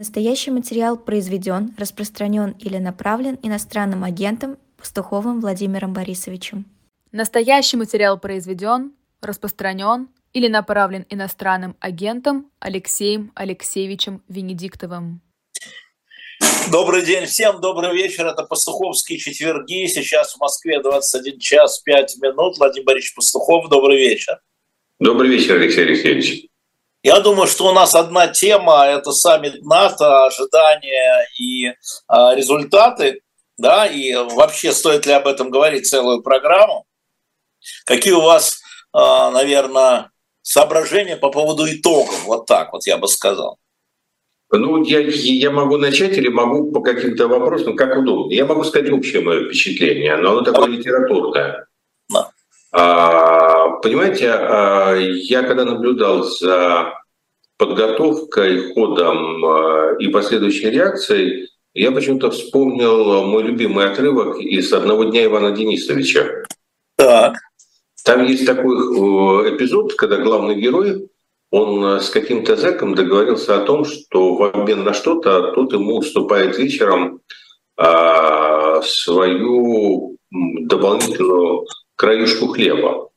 Настоящий материал произведен, распространен или направлен иностранным агентом Пастуховым Владимиром Борисовичем. Настоящий материал произведен, распространен или направлен иностранным агентом Алексеем Алексеевичем Венедиктовым. Добрый день всем, добрый вечер. Это Пастуховские четверги. Сейчас в Москве 21 час 5 минут. Владимир Борисович Пастухов, добрый вечер. Добрый вечер, Алексей Алексеевич. Я думаю, что у нас одна тема – это саммит НАТО, ожидания и э, результаты, да, и вообще стоит ли об этом говорить целую программу. Какие у вас, э, наверное, соображения по поводу итогов? Вот так вот я бы сказал. Ну, я, я могу начать или могу по каким-то вопросам, как удобно. Я могу сказать общее мое впечатление, но оно такое литературное. А, понимаете, а, я когда наблюдал за подготовкой, ходом а, и последующей реакцией, я почему-то вспомнил мой любимый отрывок из «Одного дня Ивана Денисовича». Так. Там есть такой э, эпизод, когда главный герой, он с каким-то зэком договорился о том, что в обмен на что-то тот ему уступает вечером свою дополнительную краюшку хлеба.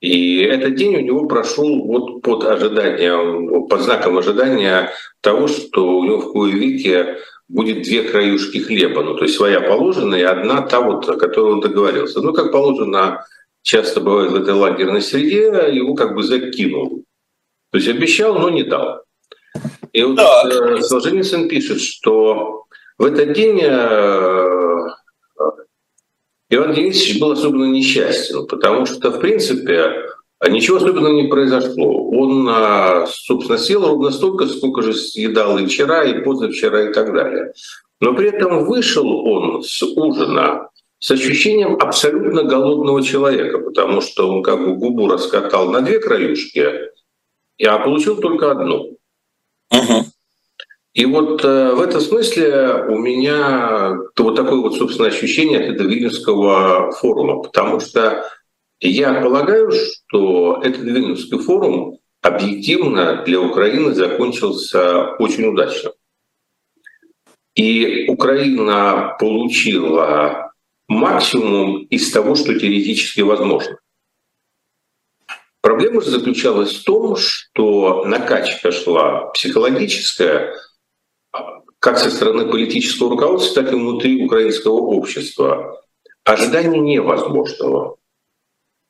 И этот день у него прошел вот под ожиданием, под знаком ожидания того, что у него в Куевике будет две краюшки хлеба, ну то есть своя положенная и одна та вот, о которой он договорился. Ну как положено, часто бывает в этой лагерной среде, его как бы закинул. То есть обещал, но не дал. И вот да. Солженицын пишет, что в этот день э, Иван Денисович был особенно несчастен, потому что, в принципе, ничего особенного не произошло. Он, а, собственно, сел ровно столько, сколько же съедал и вчера, и позавчера, и так далее. Но при этом вышел он с ужина с ощущением абсолютно голодного человека, потому что он как бы губу раскатал на две краюшки, а получил только одну. Uh-huh. И вот э, в этом смысле у меня вот такое вот, собственно, ощущение от этого Вильнюсского форума, потому что я полагаю, что этот Вильнюсский форум объективно для Украины закончился очень удачно. И Украина получила максимум из того, что теоретически возможно. Проблема же заключалась в том, что накачка шла психологическая, как со стороны политического руководства, так и внутри украинского общества, ожидание невозможного.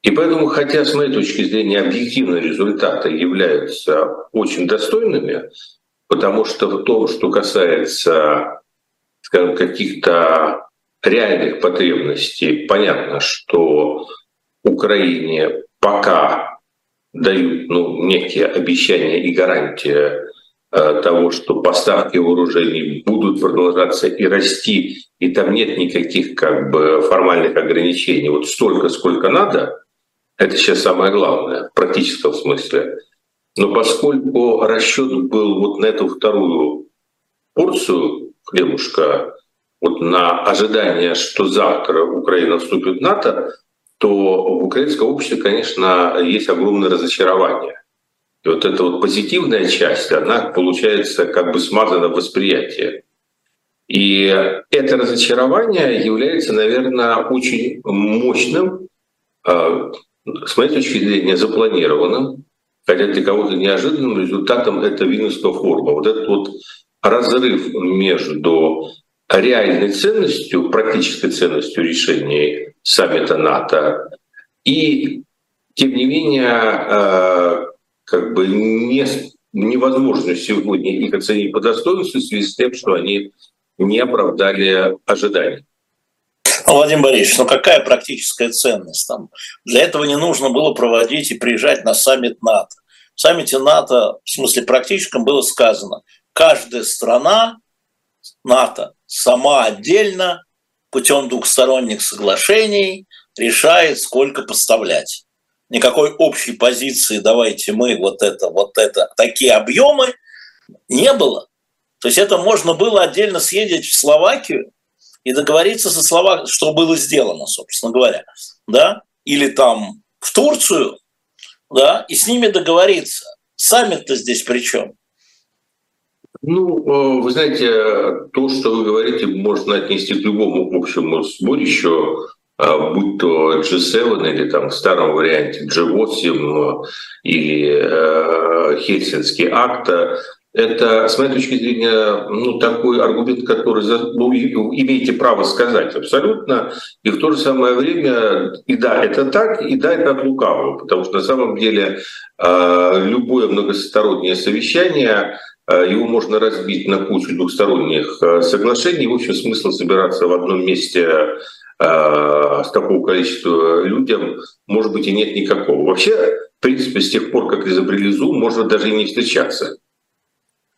И поэтому, хотя с моей точки зрения объективные результаты являются очень достойными, потому что в том, что касается, скажем, каких-то реальных потребностей, понятно, что Украине пока дают ну, некие обещания и гарантии того, что поставки вооружений будут продолжаться и расти, и там нет никаких как бы формальных ограничений. Вот столько, сколько надо, это сейчас самое главное в практическом смысле. Но поскольку расчет был вот на эту вторую порцию хлебушка, вот на ожидание, что завтра Украина вступит в НАТО, то в украинском обществе, конечно, есть огромное разочарование. И вот эта вот позитивная часть, она получается как бы смазана в восприятии. И это разочарование является, наверное, очень мощным, а, с моей точки зрения, запланированным, хотя для кого-то неожиданным результатом это Вильнюсского форума. Вот этот вот разрыв между реальной ценностью, практической ценностью решений саммита НАТО и, тем не менее, а, как бы не, невозможно сегодня их оценить по достоинству в связи с тем, что они не оправдали ожиданий. Владимир Борисович, ну какая практическая ценность там? Для этого не нужно было проводить и приезжать на саммит НАТО. В саммите НАТО, в смысле практическом, было сказано, каждая страна НАТО сама отдельно путем двухсторонних соглашений решает, сколько поставлять никакой общей позиции, давайте мы вот это, вот это, такие объемы не было. То есть это можно было отдельно съездить в Словакию и договориться со Словакией, что было сделано, собственно говоря, да, или там в Турцию, да, и с ними договориться. Саммит-то здесь при чем? Ну, вы знаете, то, что вы говорите, можно отнести к любому общему сборищу, будь то G7 или там в старом варианте G8 или Хельсинский акт это, с моей точки зрения, ну, такой аргумент, который ну, имеете право сказать абсолютно, и в то же самое время, и да, это так, и да, это от лукавого, потому что на самом деле а, любое многостороннее совещание, а, его можно разбить на кучу двухсторонних а, соглашений, в общем, смысл собираться в одном месте с такого количества людям, может быть, и нет никакого. Вообще, в принципе, с тех пор, как изобрели Zoom, можно даже и не встречаться.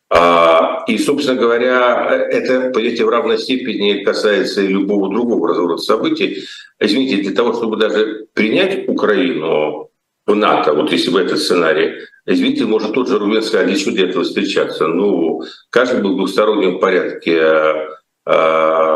А, и, собственно говоря, это, поверьте, в равной степени касается и любого другого разворота событий. Извините, для того, чтобы даже принять Украину в НАТО, вот если бы этот сценарий, извините, может тот же Рубин сказать, чего для этого встречаться? Ну, каждый бы в двухстороннем порядке а,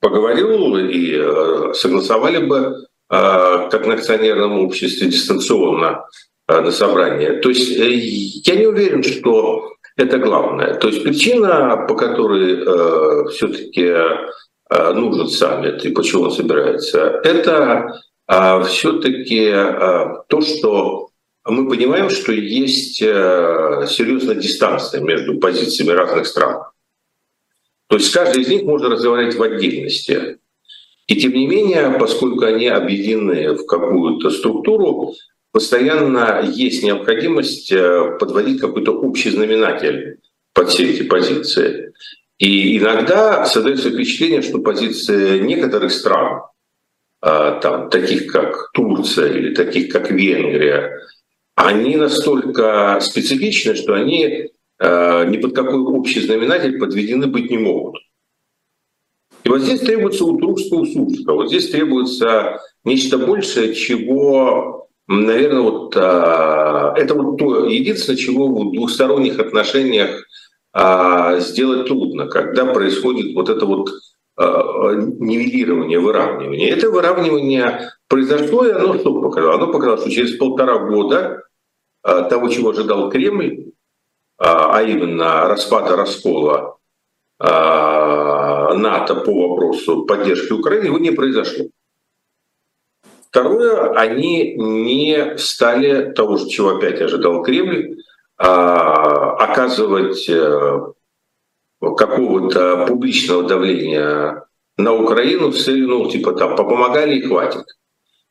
поговорил и а, согласовали бы как на акционерном обществе дистанционно Э, на собрание. То есть э, я не уверен, что это главное. То есть причина, по которой э, все-таки э, нужен саммит и почему он собирается, это э, все-таки э, то, что мы понимаем, что есть э, серьезная дистанция между позициями разных стран. То есть каждый из них можно разговаривать в отдельности. И тем не менее, поскольку они объединены в какую-то структуру, постоянно есть необходимость э, подводить какой-то общий знаменатель под все эти позиции. И иногда создается впечатление, что позиции некоторых стран, а, там, таких как Турция или таких как Венгрия, они настолько специфичны, что они э, ни под какой общий знаменатель подведены быть не могут. И вот здесь требуется утружство усушка, вот здесь требуется нечто большее, чего наверное, вот а, это вот то единственное, чего в двухсторонних отношениях а, сделать трудно, когда происходит вот это вот нивелирование, выравнивание. Это выравнивание произошло, и оно что показало? Оно показало, что через полтора года того, чего ожидал Кремль, а именно распада, раскола НАТО по вопросу поддержки Украины, его не произошло. Второе, они не стали того же, чего опять ожидал Кремль, а, оказывать э, какого-то публичного давления на Украину в целью, ну, типа там, попомогали и хватит.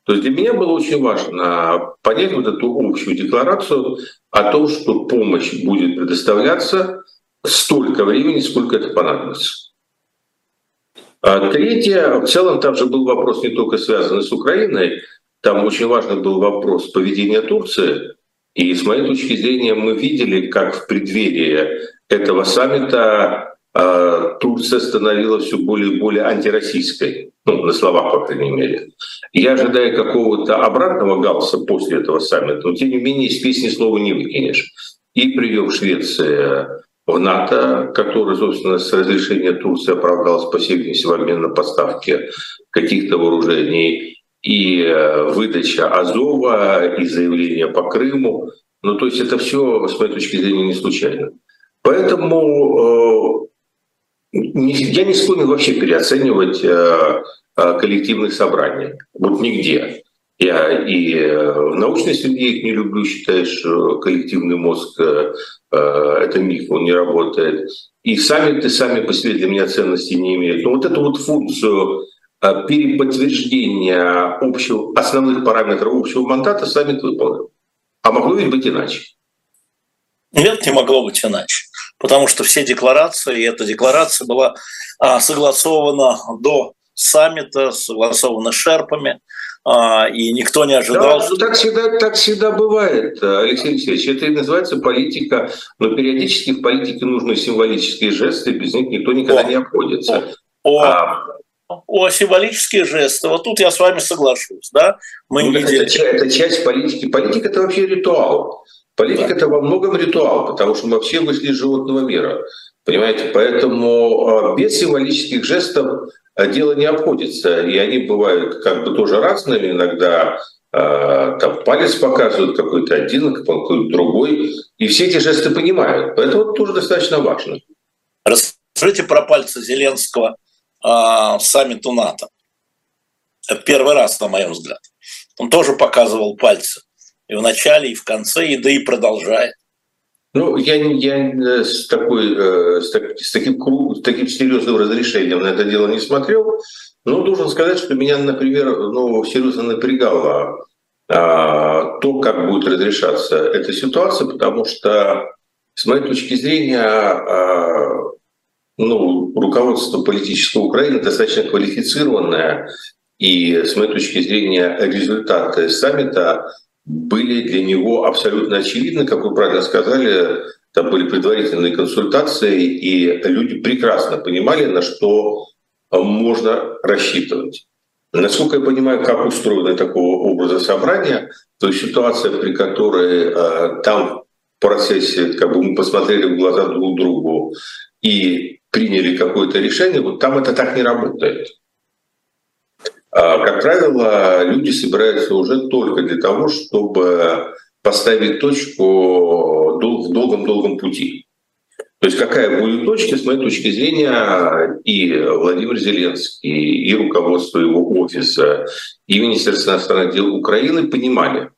То есть для меня было очень важно понять вот эту общую декларацию о том, что помощь будет предоставляться столько времени, сколько это понадобится. А третье, в целом там же был вопрос не только связанный с Украиной, там очень важный был вопрос поведения Турции. И с моей точки зрения мы видели, как в преддверии этого саммита э, Турция становилась все более и более антироссийской, ну, на словах, по крайней мере. Я ожидаю какого-то обратного галса после этого саммита, но тем не менее из песни слова не выкинешь. И прием Швеции в НАТО, который, собственно, с разрешения Турции оправдал спасибельность в обмен на поставки каких-то вооружений, и э, выдача Азова, и заявление по Крыму. Ну, то есть это все, с моей точки зрения, не случайно. Поэтому э, я не склонен вообще переоценивать э, коллективных собраний. Вот нигде. Я и э, в научной среде их не люблю, считаю, что коллективный мозг э, э, это миф, он не работает. И сами ты сами по себе для меня ценности не имеют. Но вот эту вот функцию переподтверждения общего, основных параметров общего мандата саммит выполнил. А могло ведь быть иначе? Нет, не могло быть иначе. Потому что все декларации, и эта декларация была а, согласована до саммита, согласована шерпами, а, и никто не ожидал. Да, что... так, всегда, так всегда бывает, Алексей Алексеевич. Это и называется политика, но периодически в политике нужны символические жесты, без них никто никогда о, не обходится. О, а, о, символические жесты. Вот тут я с вами соглашусь, да? Мы ну, видели... это, это часть политики. Политика это вообще ритуал. Политика да. это во многом ритуал, потому что мы вообще вышли из животного мира. Понимаете? Поэтому а, без символических жестов а дело не обходится. И они бывают как бы тоже разными. Иногда там палец показывают какой-то один, какой-то другой, и все эти жесты понимают. Поэтому это тоже достаточно важно. Расскажите про пальцы Зеленского э, саммиту НАТО. Это первый раз, на моем взгляд. Он тоже показывал пальцы. И в начале, и в конце, и да и продолжает. Ну, я, я э, с, такой, э, с, так, с, таким, с таким серьезным разрешением на это дело не смотрел, но должен сказать, что меня, например, ну, серьезно напрягало а, то, как будет разрешаться эта ситуация, потому что, с моей точки зрения, а, ну, руководство политического Украины достаточно квалифицированное, и, с моей точки зрения, результаты саммита были для него абсолютно очевидны. Как вы правильно сказали, там были предварительные консультации, и люди прекрасно понимали, на что можно рассчитывать. Насколько я понимаю, как устроено такого образа собрания, то есть ситуация, при которой э, там в процессе как бы мы посмотрели в глаза друг другу и приняли какое-то решение, вот там это так не работает. А, как правило, люди собираются уже только для того, чтобы поставить точку в долгом-долгом пути. То есть какая будет точка, с моей точки зрения, и Владимир Зеленский, и руководство его офиса, и Министерство иностранных дел Украины понимали.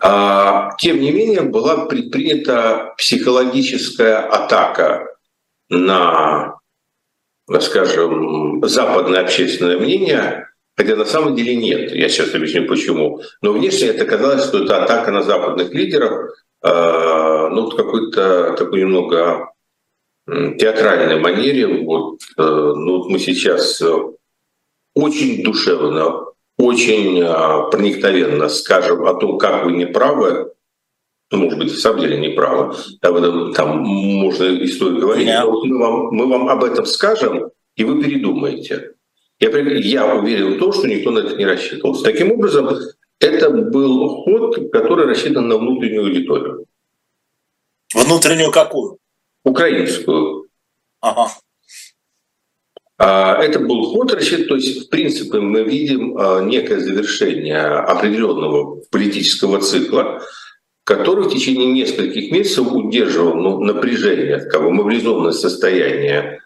А, тем не менее, была предпринята психологическая атака на скажем, западное общественное мнение, хотя на самом деле нет. Я сейчас объясню почему. Но внешне это казалось, что это атака на западных лидеров, э, ну, в какой-то такой немного театральной манере. Вот, э, ну, вот мы сейчас очень душевно, очень э, проникновенно скажем о том, как вы не правы, ну, может быть, в самом деле не правы, об этом там можно историю говорить, yeah. мы вам, мы вам об этом скажем, и вы передумаете. Я, я уверен в том, что никто на это не рассчитывал. Таким образом, это был ход, который рассчитан на внутреннюю аудиторию. Внутреннюю какую? Украинскую. Ага. А, это был ход рассчитан, то есть, в принципе, мы видим а, некое завершение определенного политического цикла, который в течение нескольких месяцев удерживал ну, напряжение, бы мобилизованное состояние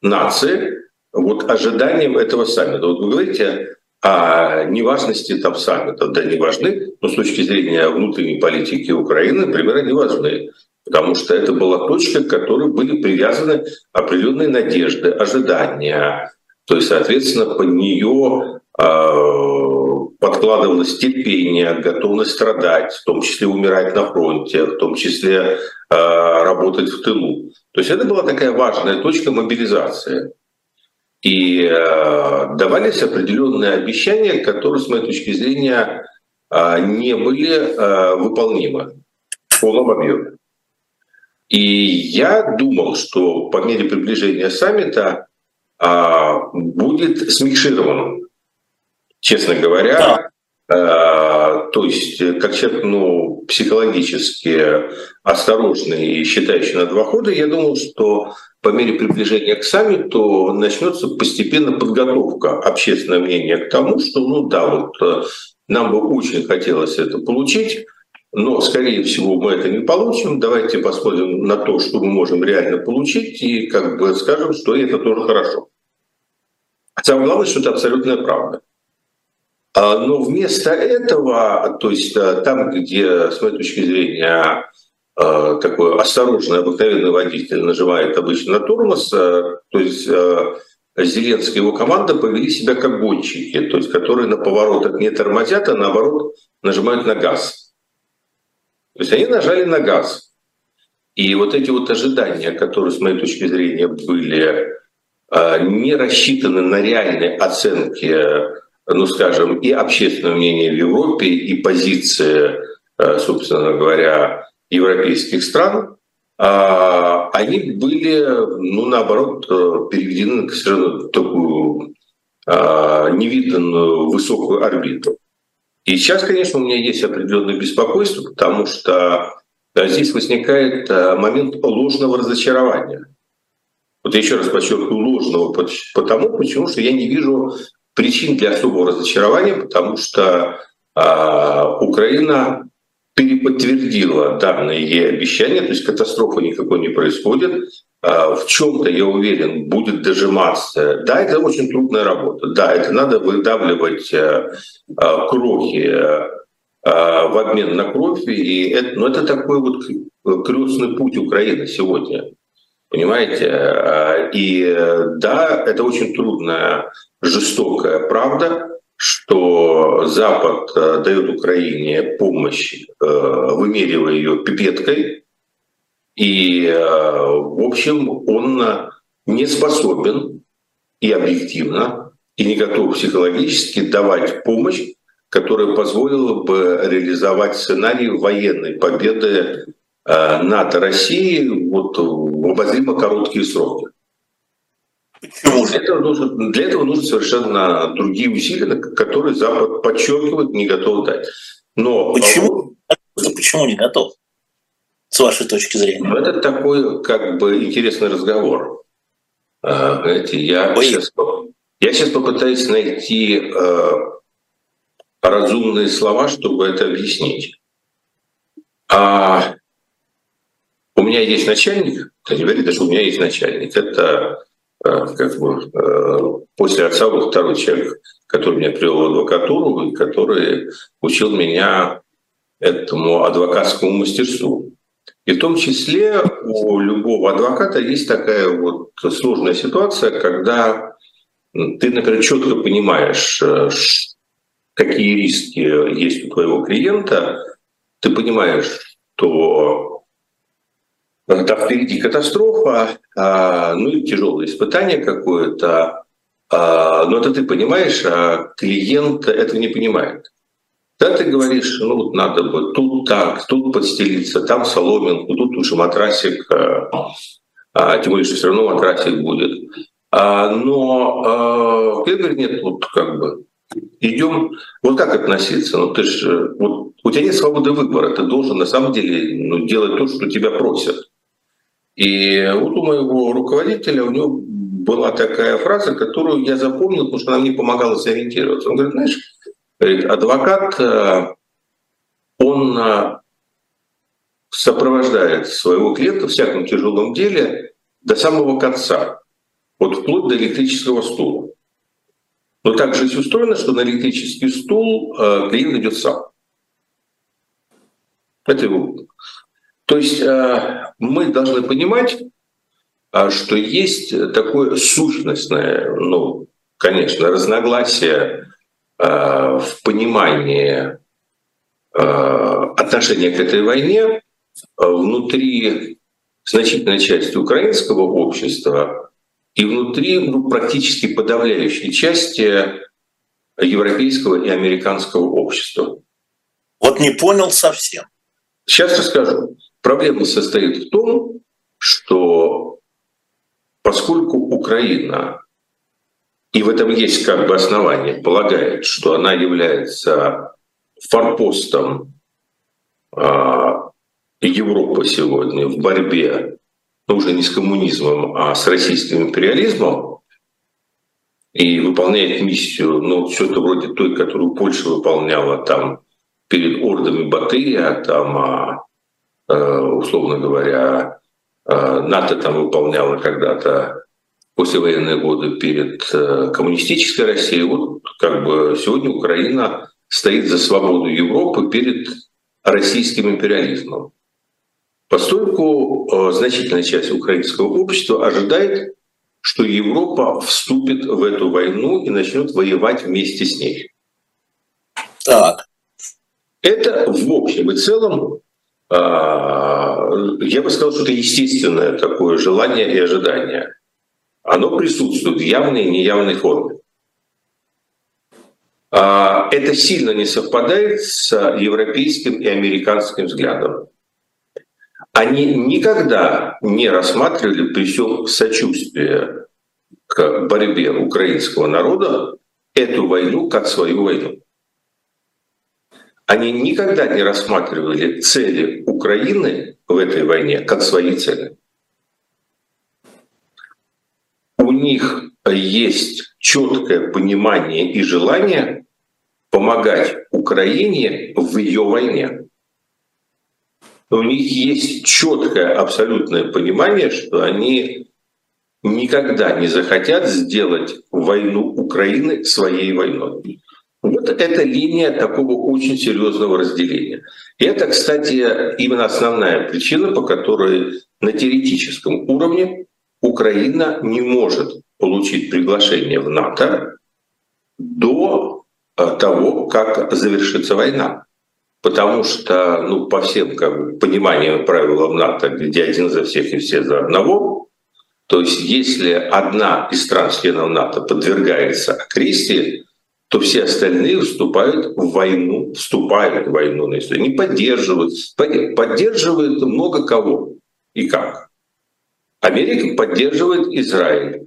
нации, вот ожиданием этого саммита. Вот вы говорите о неважности там саммита. Да, не важны, но с точки зрения внутренней политики Украины, например, они важны. Потому что это была точка, к которой были привязаны определенные надежды, ожидания. То есть, соответственно, по нее а, подкладывалось терпение, готовность страдать, в том числе умирать на фронте, в том числе э, работать в тылу. То есть это была такая важная точка мобилизации. И э, давались определенные обещания, которые, с моей точки зрения, э, не были э, выполнимы в полном объеме. И я думал, что по мере приближения саммита э, будет смикширован честно говоря. Да. Э, то есть, э, как человек ну, психологически осторожный и считающий на два хода, я думал, что по мере приближения к саммиту начнется постепенно подготовка общественного мнения к тому, что, ну да, вот э, нам бы очень хотелось это получить, но, скорее всего, мы это не получим. Давайте посмотрим на то, что мы можем реально получить, и как бы скажем, что это тоже хорошо. Самое главное, что это абсолютная правда. А, но вместо этого, то есть э, там, где, с моей точки зрения, э, такой осторожный, обыкновенный водитель нажимает обычно на тормоз, то есть Зеленский и его команда повели себя как гонщики, то есть которые на поворотах не тормозят, а наоборот нажимают на газ. То есть они нажали на газ. И вот эти вот ожидания, которые, с моей точки зрения, были не рассчитаны на реальные оценки ну скажем, и общественное мнение в Европе, и позиция, э, собственно говоря, европейских стран, а, они были, ну, наоборот, э, переведены в совершенно такую а, невиданную высокую орбиту. И сейчас, конечно, у меня есть определенное беспокойство, потому что здесь возникает э, момент ложного разочарования. Вот еще раз подчеркиваю, ложного, потому почему что я не вижу причин для особого разочарования, потому что э, Украина переподтвердила данные ей обещания, то есть катастрофы никакой не происходит. Э, в чем-то, я уверен, будет дожиматься. Да, это очень трудная работа. Да, это надо выдавливать э, э, крохи э, в обмен на кровь. И это, но это такой вот крестный путь Украины сегодня. Понимаете? Э, и э, да, это очень трудная, жестокая правда, что Запад э, дает Украине помощь, вымеривая ее пипеткой, и, в общем, он не способен и объективно, и не готов психологически давать помощь, которая позволила бы реализовать сценарий военной победы НАТО России вот в обозримо короткие сроки. Почему? Для этого, нужно, для этого нужны совершенно другие усилия, которые Запад подчеркивает, не готов дать. Но почему? Почему не готов? С вашей точки зрения. Ну, это такой как бы интересный разговор. Знаете, я, сейчас, я сейчас попытаюсь найти э, разумные слова, чтобы это объяснить. А меня есть начальник, не говорит, что у меня есть начальник. Это э, как бы э, после отца был второй человек, который меня привел в адвокатуру, и который учил меня этому адвокатскому мастерству. И в том числе у любого адвоката есть такая вот сложная ситуация, когда ты, например, четко понимаешь, э, какие риски есть у твоего клиента, ты понимаешь, что там впереди катастрофа, а, ну и тяжелое испытание какое-то. А, но это ты понимаешь, а клиент этого не понимает. Да, ты говоришь, ну вот надо бы тут так, тут подстелиться, там соломинку, тут лучше матрасик, а, а, тем более, что все равно матрасик будет. А, но а, клиент говорит, нет, вот как бы идем, вот как относиться? Ну ты же, вот у тебя нет свободы выбора, ты должен на самом деле ну, делать то, что тебя просят. И вот у моего руководителя, у него была такая фраза, которую я запомнил, потому что она мне помогала сориентироваться. Он говорит, знаешь, адвокат, э, он э, сопровождает своего клиента в всяком тяжелом деле до самого конца, вот вплоть до электрического стула. Но так жизнь устроена, что на электрический стул э, клиент идет сам. Это его то есть э, мы должны понимать, а, что есть такое сущностное, ну, конечно, разногласие э, в понимании э, отношения к этой войне внутри значительной части украинского общества и внутри ну, практически подавляющей части европейского и американского общества. Вот не понял совсем. Сейчас расскажу. Проблема состоит в том, что поскольку Украина, и в этом есть как бы основание, полагает, что она является форпостом э, Европы сегодня в борьбе ну, уже не с коммунизмом, а с российским империализмом, и выполняет миссию, ну, что-то вроде той, которую Польша выполняла там перед ордами Батыя, там, а условно говоря, э, НАТО там выполняло когда-то послевоенные годы перед э, коммунистической Россией. Вот как бы сегодня Украина стоит за свободу Европы перед российским империализмом. Поскольку значительная часть украинского общества ожидает, что Европа вступит в эту войну и начнет воевать вместе с ней. Так. Это в общем и целом я бы сказал, что это естественное такое желание и ожидание. Оно присутствует в явной и неявной форме. А, это сильно не совпадает с европейским и американским взглядом. Они никогда не рассматривали при всем сочувствии к борьбе украинского народа эту войну как свою войну они никогда не рассматривали цели Украины в этой войне как свои цели. У них есть четкое понимание и желание помогать Украине в ее войне. У них есть четкое абсолютное понимание, что они никогда не захотят сделать войну Украины своей войной. Вот это линия такого очень серьезного разделения. И это, кстати, именно основная причина, по которой на теоретическом уровне Украина не может получить приглашение в НАТО до э, того, как завершится война. Потому что, ну, по всем как бы, пониманиям правилам НАТО, где один за всех и все за одного, то есть если одна из стран-членов НАТО подвергается агрессии, то все остальные вступают в войну, вступают в войну на историю, не поддерживают. Поддерживают много кого и как. Америка поддерживает Израиль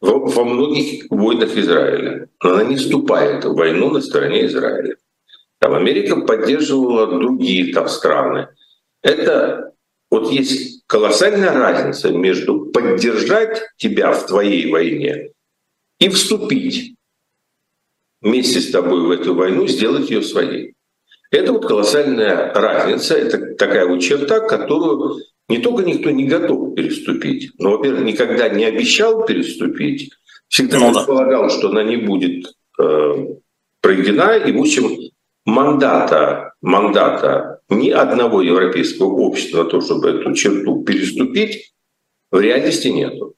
во многих войнах Израиля, но она не вступает в войну на стороне Израиля. Там Америка поддерживала другие там страны. Это вот есть колоссальная разница между поддержать тебя в твоей войне и вступить вместе с тобой в эту войну, сделать ее своей. Это вот колоссальная разница, это такая вот черта, которую не только никто не готов переступить, но, во-первых, никогда не обещал переступить, всегда ну, предполагал, да. что она не будет э, проведена, и, в общем, мандата, мандата ни одного европейского общества на то, чтобы эту черту переступить, в реальности нету.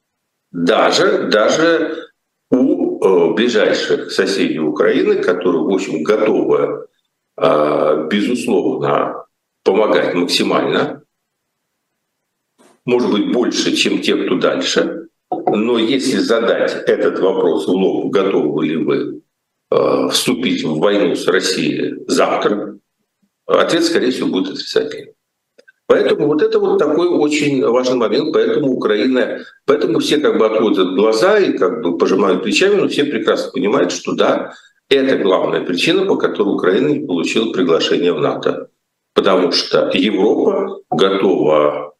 Даже, даже ближайших соседей Украины, которые, в общем, готовы, э, безусловно, помогать максимально, может быть, больше, чем те, кто дальше. Но если задать этот вопрос в лоб, готовы ли вы э, вступить в войну с Россией завтра, ответ, скорее всего, будет отрицательный. Поэтому вот это вот такой очень важный момент, поэтому Украина, поэтому все как бы отводят глаза и как бы пожимают плечами, но все прекрасно понимают, что да, это главная причина, по которой Украина не получила приглашение в НАТО. Потому что Европа готова...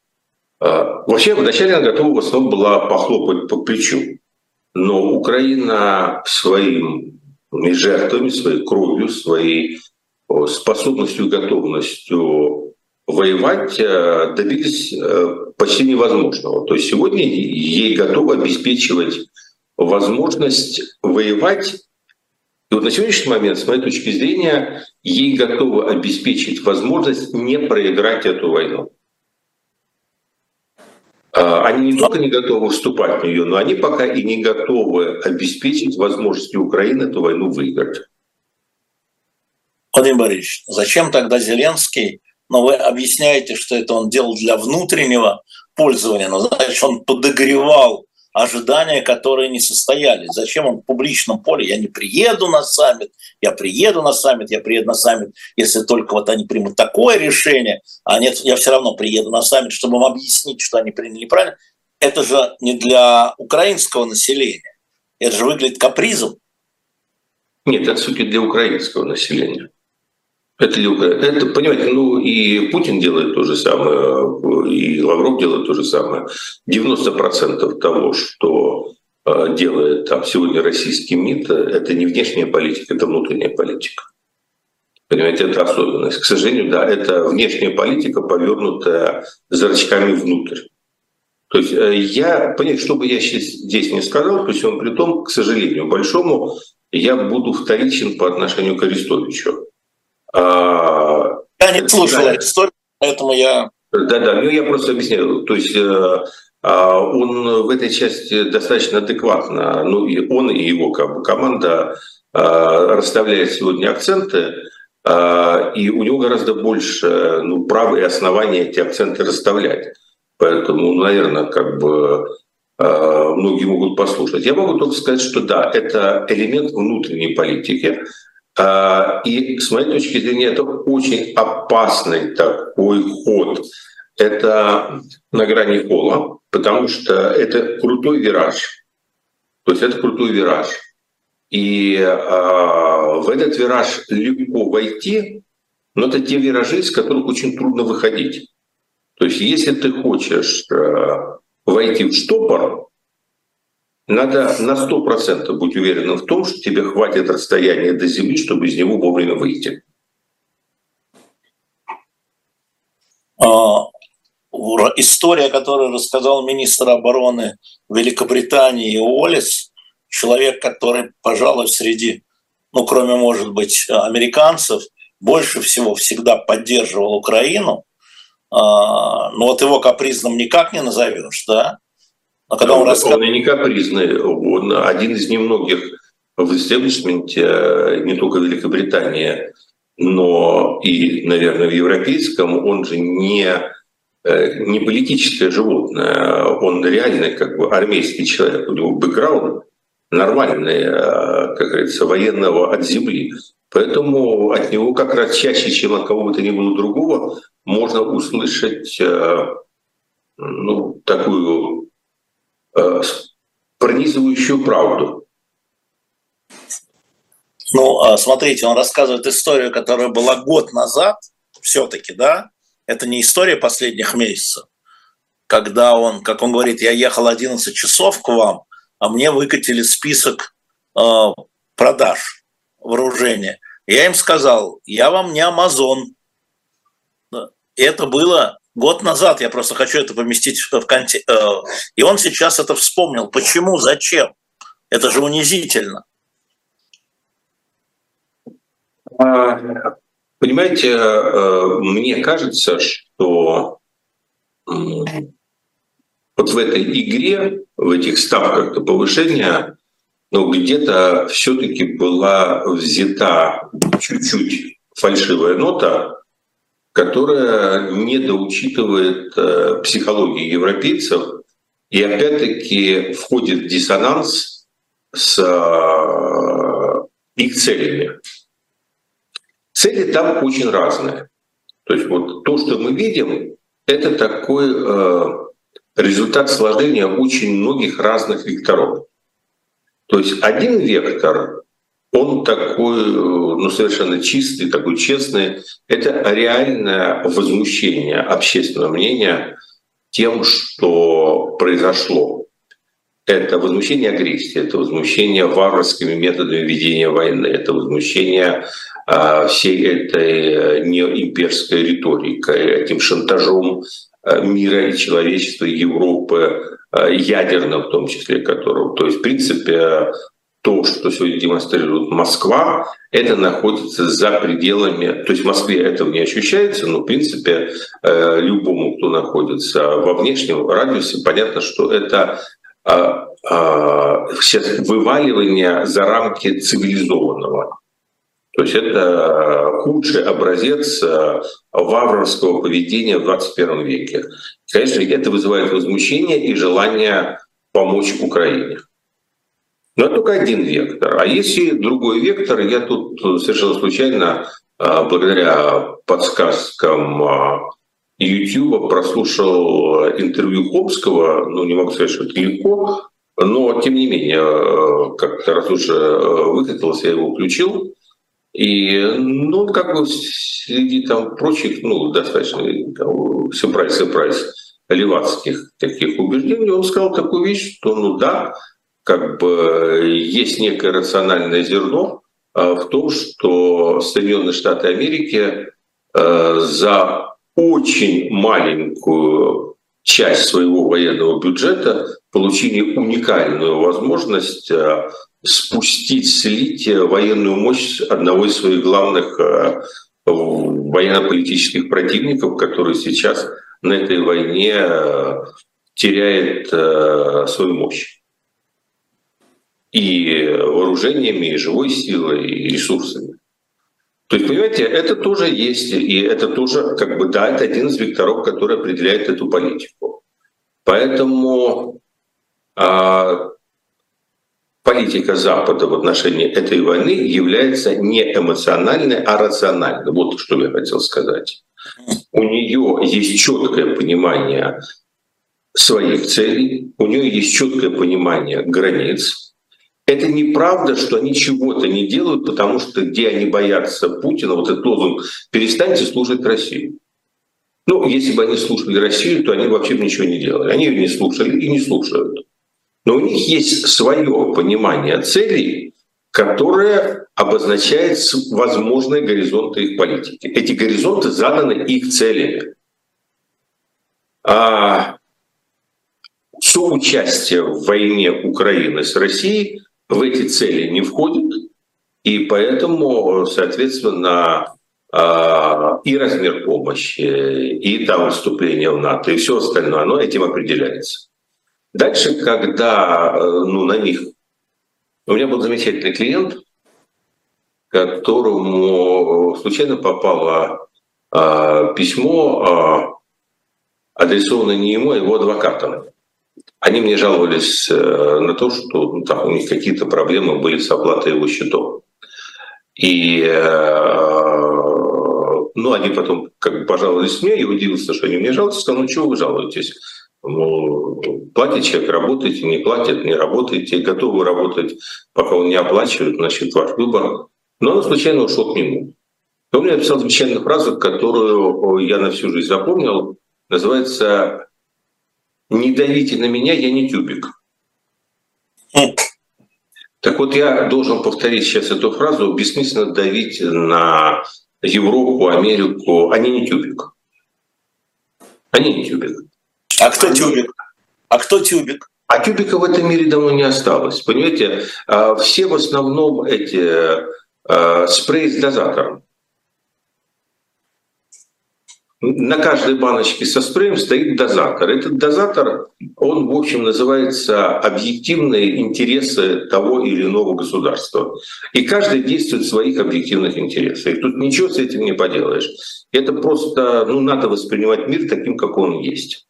А, вообще, вначале она готова в основном была похлопать по плечу. Но Украина своими жертвами, своей кровью, своей способностью готовностью воевать э, добились э, почти невозможного. То есть сегодня ей готовы обеспечивать возможность воевать. И вот на сегодняшний момент, с моей точки зрения, ей готовы обеспечить возможность не проиграть эту войну. А, они не только не готовы вступать в нее, но они пока и не готовы обеспечить возможности Украины эту войну выиграть. Владимир Борисович, зачем тогда Зеленский но вы объясняете, что это он делал для внутреннего пользования, но значит, он подогревал ожидания, которые не состоялись. Зачем он в публичном поле? Я не приеду на саммит, я приеду на саммит, я приеду на саммит, если только вот они примут такое решение, а нет, я все равно приеду на саммит, чтобы им объяснить, что они приняли правильно. Это же не для украинского населения. Это же выглядит капризом. Нет, это все-таки для украинского населения. Это, это, понимаете, ну и Путин делает то же самое, и Лавров делает то же самое. 90% того, что э, делает там сегодня российский МИД, это не внешняя политика, это внутренняя политика. Понимаете, это особенность. К сожалению, да, это внешняя политика, повернутая зрачками внутрь. То есть э, я, понимаете, что бы я сейчас здесь не сказал, при всем при том, к сожалению, большому, я буду вторичен по отношению к Арестовичу. А, я не слушал эту историю, поэтому я... Да-да, ну я просто объясняю. То есть э, а, он в этой части достаточно адекватно, ну и он, и его как бы, команда а, расставляет сегодня акценты, и у него гораздо больше ну, права и основания эти акценты расставлять. Поэтому, наверное, как бы многие могут послушать. Я могу только сказать, что да, это элемент внутренней политики, и с моей точки зрения это очень опасный такой ход. Это на грани пола, потому что это крутой вираж. То есть это крутой вираж. И а, в этот вираж легко войти, но это те виражи, из которых очень трудно выходить. То есть если ты хочешь а, войти в штопор, надо на 100% быть уверенным в том, что тебе хватит расстояния до Земли, чтобы из него вовремя выйти. А, история, которую рассказал министр обороны Великобритании Уоллес, человек, который, пожалуй, среди, ну, кроме, может быть, американцев, больше всего всегда поддерживал Украину, а, но вот его капризным никак не назовешь, да? Но когда он, он, рассказ... он и не капризный, он один из немногих в истеблишменте э, не только Великобритании, но и, наверное, в европейском, он же не, э, не политическое животное, он реальный как бы армейский человек, у него бэкграунд нормальный, э, как говорится, военного от земли. Поэтому от него как раз чаще, чем от кого бы то ни было другого, можно услышать ну, такую пронизывающую правду. Ну, а смотрите, он рассказывает историю, которая была год назад, все-таки, да? Это не история последних месяцев, когда он, как он говорит, я ехал 11 часов к вам, а мне выкатили список э, продаж вооружения. Я им сказал, я вам не Амазон. Это было год назад, я просто хочу это поместить в контекст. Э, и он сейчас это вспомнил. Почему? Зачем? Это же унизительно. А, понимаете, э, мне кажется, что вот в этой игре, в этих ставках до повышения, ну, где-то все-таки была взята чуть-чуть фальшивая нота, которая недоучитывает э, психологии европейцев и опять-таки входит в диссонанс с э, их целями. Цели там очень разные. То есть вот то, что мы видим, это такой э, результат сложения очень многих разных векторов. То есть один вектор он такой, ну, совершенно чистый, такой честный. Это реальное возмущение общественного мнения тем, что произошло. Это возмущение агрессии, это возмущение варварскими методами ведения войны, это возмущение э, всей этой э, неимперской риторикой, этим шантажом э, мира и человечества, Европы, э, ядерным в том числе которого. То есть, в принципе, то, что сегодня демонстрирует Москва, это находится за пределами, то есть в Москве этого не ощущается, но в принципе э, любому, кто находится во внешнем радиусе, понятно, что это а, а, вываливание за рамки цивилизованного. То есть это худший образец э, варварского поведения в 21 веке. Конечно, это вызывает возмущение и желание помочь Украине. Но это только один вектор. А если другой вектор, я тут совершенно случайно, а, благодаря подсказкам YouTube, прослушал интервью Хомского, ну не могу сказать, что это легко, но тем не менее, как-то раз уже выкатился, я его включил. И, ну, как бы среди там прочих, ну, достаточно, сюрприз, сюрприз, левацких таких убеждений, он сказал такую вещь, что, ну да, как бы есть некое рациональное зерно а, в том, что Соединенные Штаты Америки а, за очень маленькую часть своего военного бюджета получили уникальную возможность спустить, слить военную мощь одного из своих главных военно-политических противников, который сейчас на этой войне теряет свою мощь и вооружениями, и живой силой, и ресурсами. То есть, понимаете, это тоже есть, и это тоже, как бы, да, это один из векторов, который определяет эту политику. Поэтому а, политика Запада в отношении этой войны является не эмоциональной, а рациональной. Вот что я хотел сказать. У нее есть четкое понимание своих целей, у нее есть четкое понимание границ, это неправда, что они чего-то не делают, потому что где они боятся Путина, вот этот лозунг «перестаньте служить России». Ну, если бы они слушали Россию, то они вообще ничего не делали. Они ее не слушали и не слушают. Но у них есть свое понимание целей, которое обозначает возможные горизонты их политики. Эти горизонты заданы их целями. А соучастие в войне Украины с Россией в эти цели не входит, и поэтому, соответственно, а, и размер помощи, и там вступление в НАТО, и все остальное, оно этим определяется. Дальше, когда ну, на них... У меня был замечательный клиент, которому случайно попало э, письмо, э, адресованное не ему, а его адвокатам. Они мне жаловались э, на то, что ну, там, у них какие-то проблемы были с оплатой его счетов. И э, ну, они потом как бы пожаловались мне, я удивился, что они мне жалуются, сказал, ну, чего вы жалуетесь? Ну, платит человек, работаете, не платит, не работаете, готовы работать, пока он не оплачивает, значит, ваш выбор. Но он случайно ушел к нему. И он мне написал замечательную фразу, которую я на всю жизнь запомнил, называется «Не давите на меня, я не тюбик». Так вот, я должен повторить сейчас эту фразу. Бессмысленно давить на Европу, Америку. Они не тюбик. Они не тюбик. А кто тюбик? А кто тюбик? А тюбика в этом мире давно не осталось. Понимаете, а, все в основном эти а, спреи с дозатором. На каждой баночке со спреем стоит дозатор. Этот дозатор, он, в общем, называется объективные интересы того или иного государства. И каждый действует в своих объективных интересах. И тут ничего с этим не поделаешь. Это просто, ну, надо воспринимать мир таким, как он есть.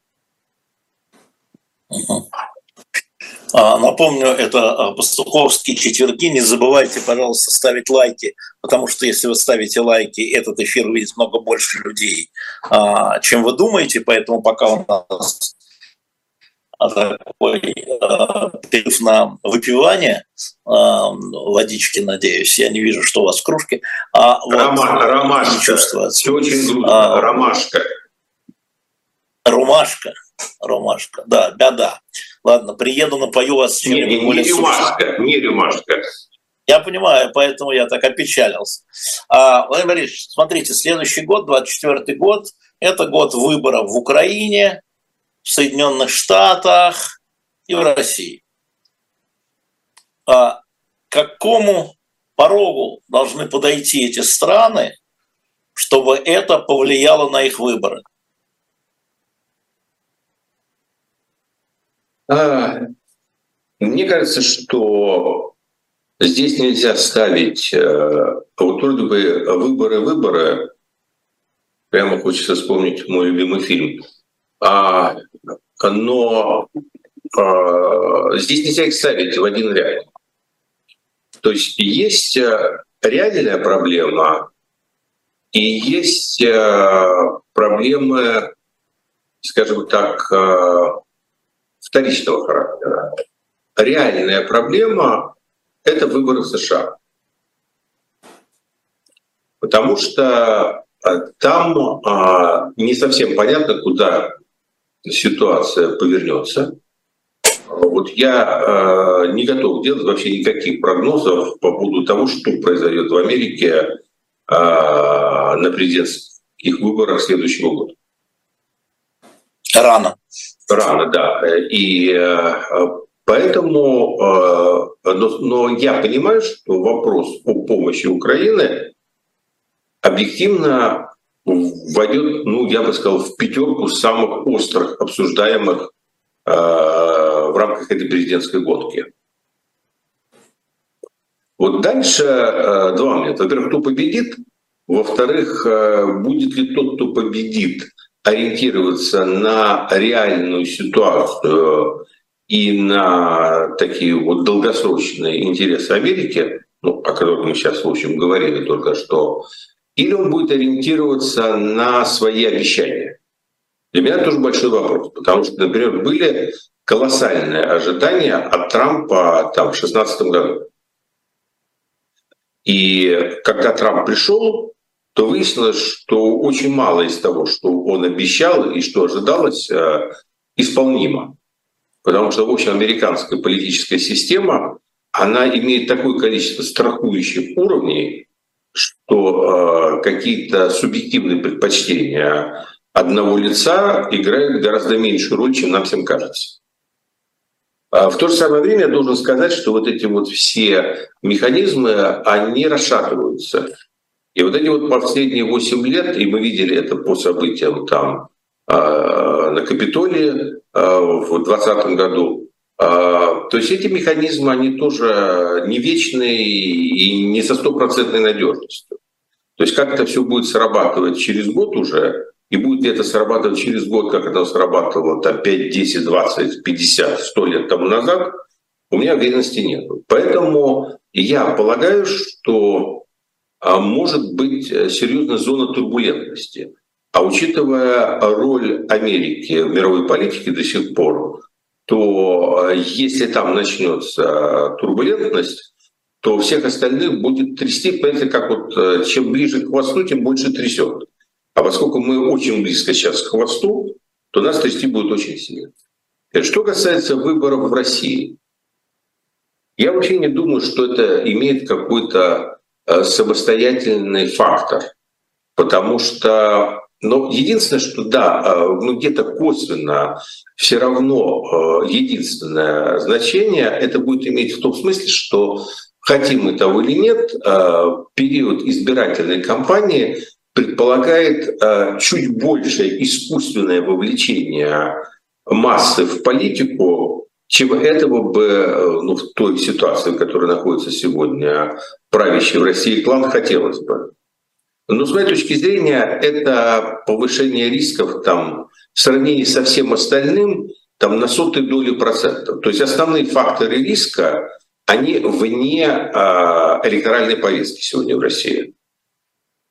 А, напомню, это а, пастуховские четверги. Не забывайте, пожалуйста, ставить лайки, потому что если вы ставите лайки, этот эфир увидит много больше людей, а, чем вы думаете. Поэтому пока у нас такой перерыв на выпивание водички, надеюсь. Я не вижу, что у вас в кружке. А Рома, вот, ромашка. Чувствуется. Все очень грустно. А, ромашка. Ромашка. Ромашка. Да, беда. Ладно, приеду, напою вас не, не рюмашка, не рюмашка. Я понимаю, поэтому я так опечалился. А, Владимир Борисович, смотрите, следующий год, 24 год, это год выборов в Украине, в Соединенных Штатах и в России. А к какому порогу должны подойти эти страны, чтобы это повлияло на их выборы? Мне кажется, что здесь нельзя ставить э, вот вроде бы выборы, выборы. Прямо хочется вспомнить мой любимый фильм. А, но а, здесь нельзя их ставить в один ряд. То есть есть э, реальная проблема и есть э, проблемы, скажем так, вторичного характера. Реальная проблема — это выборы в США. Потому что а, там а, не совсем понятно, куда ситуация повернется. Вот я а, не готов делать вообще никаких прогнозов по поводу того, что произойдет в Америке на президентских выборах следующего года. Рано. Рано, да. И э, поэтому, э, но, но я понимаю, что вопрос о помощи Украины объективно войдет, ну, я бы сказал, в пятерку самых острых обсуждаемых э, в рамках этой президентской гонки. Вот дальше два момента. Во-первых, кто победит? Во-вторых, будет ли тот, кто победит, ориентироваться на реальную ситуацию и на такие вот долгосрочные интересы Америки, ну, о которых мы сейчас, в общем, говорили только что, или он будет ориентироваться на свои обещания. Для меня тоже большой вопрос, потому что, например, были колоссальные ожидания от Трампа там, в 2016 году. И когда Трамп пришел, то выяснилось, что очень мало из того, что он обещал и что ожидалось, э, исполнимо. Потому что, в общем, американская политическая система, она имеет такое количество страхующих уровней, что э, какие-то субъективные предпочтения одного лица играют гораздо меньшую роль, чем нам всем кажется. А в то же самое время я должен сказать, что вот эти вот все механизмы, они расшатываются. И вот эти вот последние 8 лет, и мы видели это по событиям там э, на Капитолии э, в 2020 году, э, то есть эти механизмы, они тоже не вечные и не со стопроцентной надежностью. То есть как это все будет срабатывать через год уже, и будет ли это срабатывать через год, как это срабатывало там 5, 10, 20, 50, 100 лет тому назад, у меня уверенности нет. Поэтому я полагаю, что а, может быть э, серьезная зона турбулентности. А учитывая роль Америки в мировой политике до сих пор, то э, если там начнется турбулентность, то всех остальных будет трясти, понимаете, как вот э, чем ближе к хвосту, тем больше трясет. А поскольку мы очень близко сейчас к хвосту, то нас трясти будет очень сильно. Что касается выборов в России, я вообще не думаю, что это имеет какой-то самостоятельный фактор. Потому что, ну, единственное, что да, э, ну, где-то косвенно все равно э, единственное значение это будет иметь в том смысле, что хотим мы того или нет, период избирательной кампании предполагает э, чуть большее искусственное вовлечение массы в политику, чем этого бы э, ну, в той ситуации, в которой находится сегодня правящий в России клан, хотелось бы. Но с моей точки зрения, это повышение рисков там, в сравнении со всем остальным там, на сотые доли процентов. То есть основные факторы риска, они вне э, электоральной повестки сегодня в России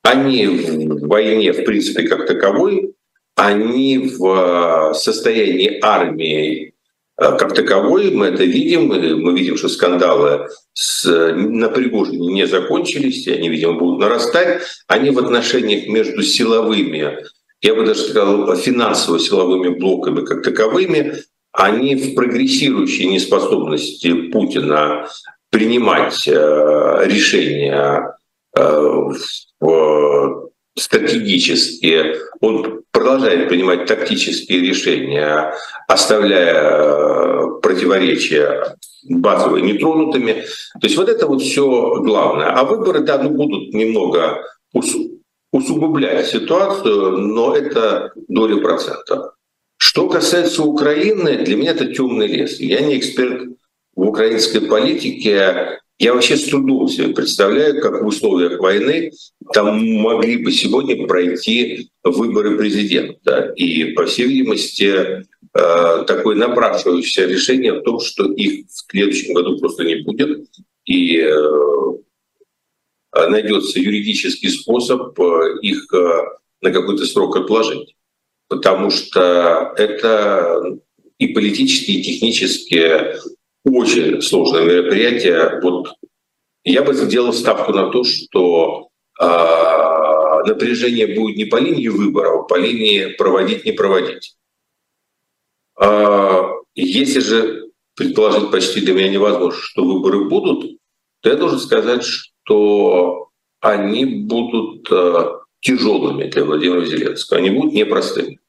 они в войне, в принципе, как таковой, они в э, состоянии армии как таковой, мы это видим, мы видим, что скандалы с, на Пригожине не закончились, и они, видимо, будут нарастать. Они в отношениях между силовыми, я бы даже сказал, финансово-силовыми блоками как таковыми, они в прогрессирующей неспособности Путина принимать э, решения Э, стратегические, он продолжает принимать тактические решения, оставляя э, противоречия базовые нетронутыми. То есть вот это вот все главное. А выборы, да, ну, будут немного усугублять ситуацию, но это доля процента. Что касается Украины, для меня это темный лес. Я не эксперт в украинской политике, я вообще с трудом себе представляю, как в условиях войны там могли бы сегодня пройти выборы президента. И, по всей видимости, э, такое напрашивающееся решение в том, что их в следующем году просто не будет. И э, найдется юридический способ э, их на какой-то срок отложить. Потому что это и политически, и технически очень сложное мероприятие. Вот я бы сделал ставку на то, что э, напряжение будет не по линии выборов, а по линии проводить, не проводить. Э, если же предположить почти для меня невозможно, что выборы будут, то я должен сказать, что они будут э, тяжелыми для Владимира Зеленского, они будут непростыми.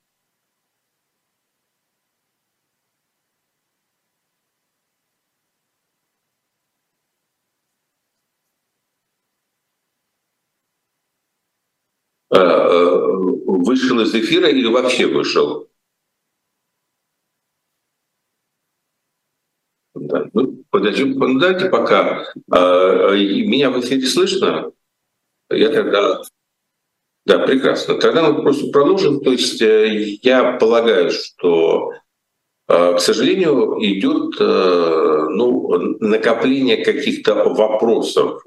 Э, э, вышел из эфира или вообще вышел? Да. Ну, подождем, ну, давайте пока. Э, меня в эфире слышно? Я тогда... Да, прекрасно. Тогда мы просто продолжим. То есть я полагаю, что, к сожалению, идет ну, накопление каких-то вопросов